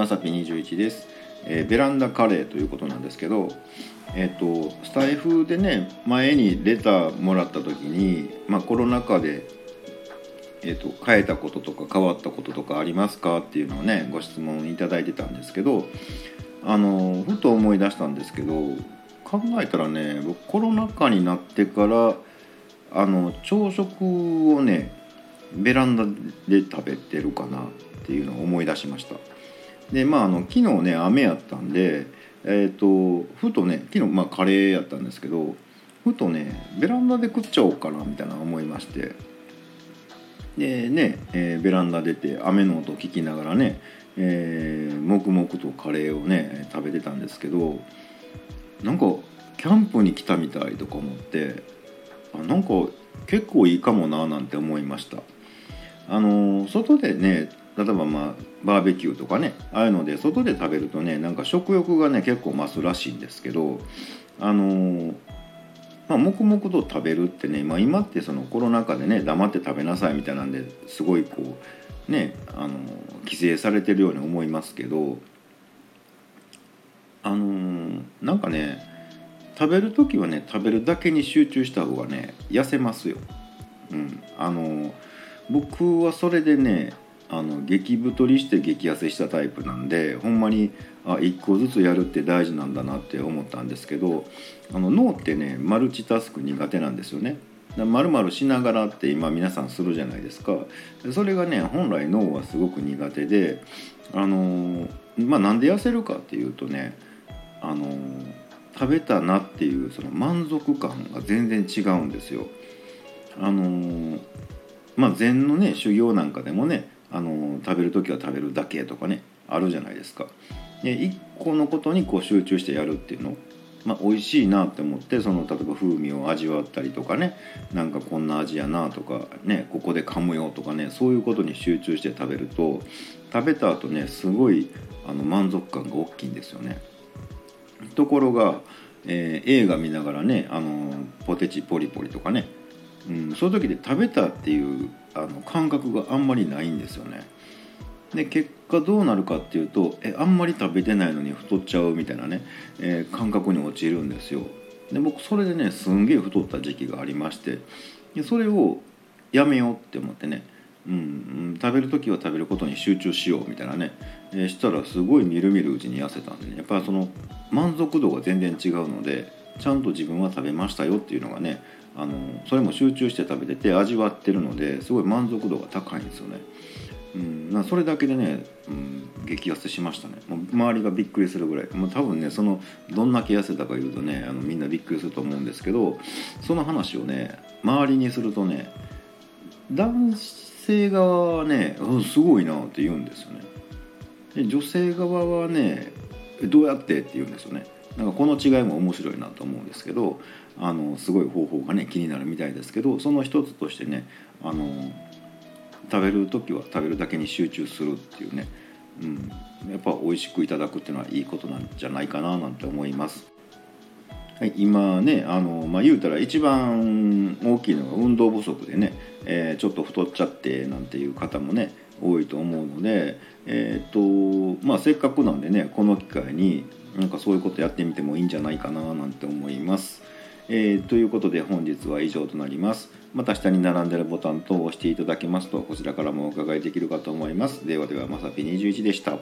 まさぴ21です、えー、ベランダカレーということなんですけどえっ、ー、とスタイフでね前にレターもらった時に、まあ、コロナ禍で、えーと、と変えたこととか変わったこととかありますかっていうのをねご質問いただいてたんですけどあのふと思い出したんですけど考えたらね僕コロナ禍になってからあの朝食をねベランダで食べてるかなっていうのを思い出しました。でまああの昨日ね雨やったんでえっ、ー、とふとね昨日まあカレーやったんですけどふとねベランダで食っちゃおうかなみたいな思いまして。でね、えー、ベランダ出て雨の音聞きながらね、えー、黙々とカレーをね食べてたんですけどなんかキャンプに来たみたいとか思ってあなんか結構いいかもななんて思いました。あの外でね例えばまあバーベキューとかねああいうので外で食べるとねなんか食欲がね結構増すらしいんですけどあのまあ、黙々と食べるってね、まあ、今ってそのコロナ禍でね黙って食べなさいみたいなんですごいこうねあの規制されてるように思いますけどあのなんかね食べる時はね食べるだけに集中した方がね痩せますよ。うん、あの僕はそれでねあの激太りして激痩せしたタイプなんでほんまにあ1個ずつやるって大事なんだなって思ったんですけどあの脳ってねマルチタスク苦手なんですよね。まるまるしながらって今皆さんするじゃないですかそれがね本来脳はすごく苦手であのまあなんで痩せるかっていうとねあの食べたなっていうその満足感が全然違うんですよ。あのまあ禅のね修行なんかでもねあの食べる時は食べるだけとかねあるじゃないですか。で一個のことにこう集中してやるっていうのまあ、美味しいなって思ってその例えば風味を味わったりとかねなんかこんな味やなとかねここで噛むよとかねそういうことに集中して食べると食べた後ねすごいあの満足感が大きいんですよね。ところが、えー、映画見ながらねあのポテチポリポリとかね、うん、そういう時で食べたっていうあの感覚があんまりないんですよね。で結果どうなるかっていうとえあんまり食べてないのに太っちゃうみたいなね、えー、感覚に陥るんですよ。で僕それでねすんげえ太った時期がありましてでそれをやめようって思ってね、うん、食べる時は食べることに集中しようみたいなね、えー、したらすごいみるみるうちに痩せたんで、ね、やっぱりその満足度が全然違うのでちゃんと自分は食べましたよっていうのがねあのそれも集中して食べてて味わってるのですごい満足度が高いんですよね。うん、それだけでね、うん、激痩せしましたね。もう周りがびっくりするぐらい。もう多分ねそのどんだけ痩せたか言うとねあのみんなびっくりすると思うんですけどその話をね周りにするとね男性側はねすごいなって言うんですよね。で女性側はねどうやってって言うんですよね。なんかこの違いも面白いなと思うんですけどあのすごい方法がね気になるみたいですけどその一つとしてねあの食べる時は食べるだけに集中するっていうね、うん、やっぱ美味しくいただくっていうのはいいことなんじゃないかななんて思います。はい、今ねあの、まあ、言うたら一番大きいのが運動不足でね、えー、ちょっと太っちゃってなんていう方もね多いと思うので、えーとまあ、せっかくなんでねこの機会になんかそういうことやってみてもいいんじゃないかななんて思います。えー、ということで本日は以上となります。また下に並んでるボタン等を押していただけますとこちらからもお伺いできるかと思います。ではではまさぴ21でした。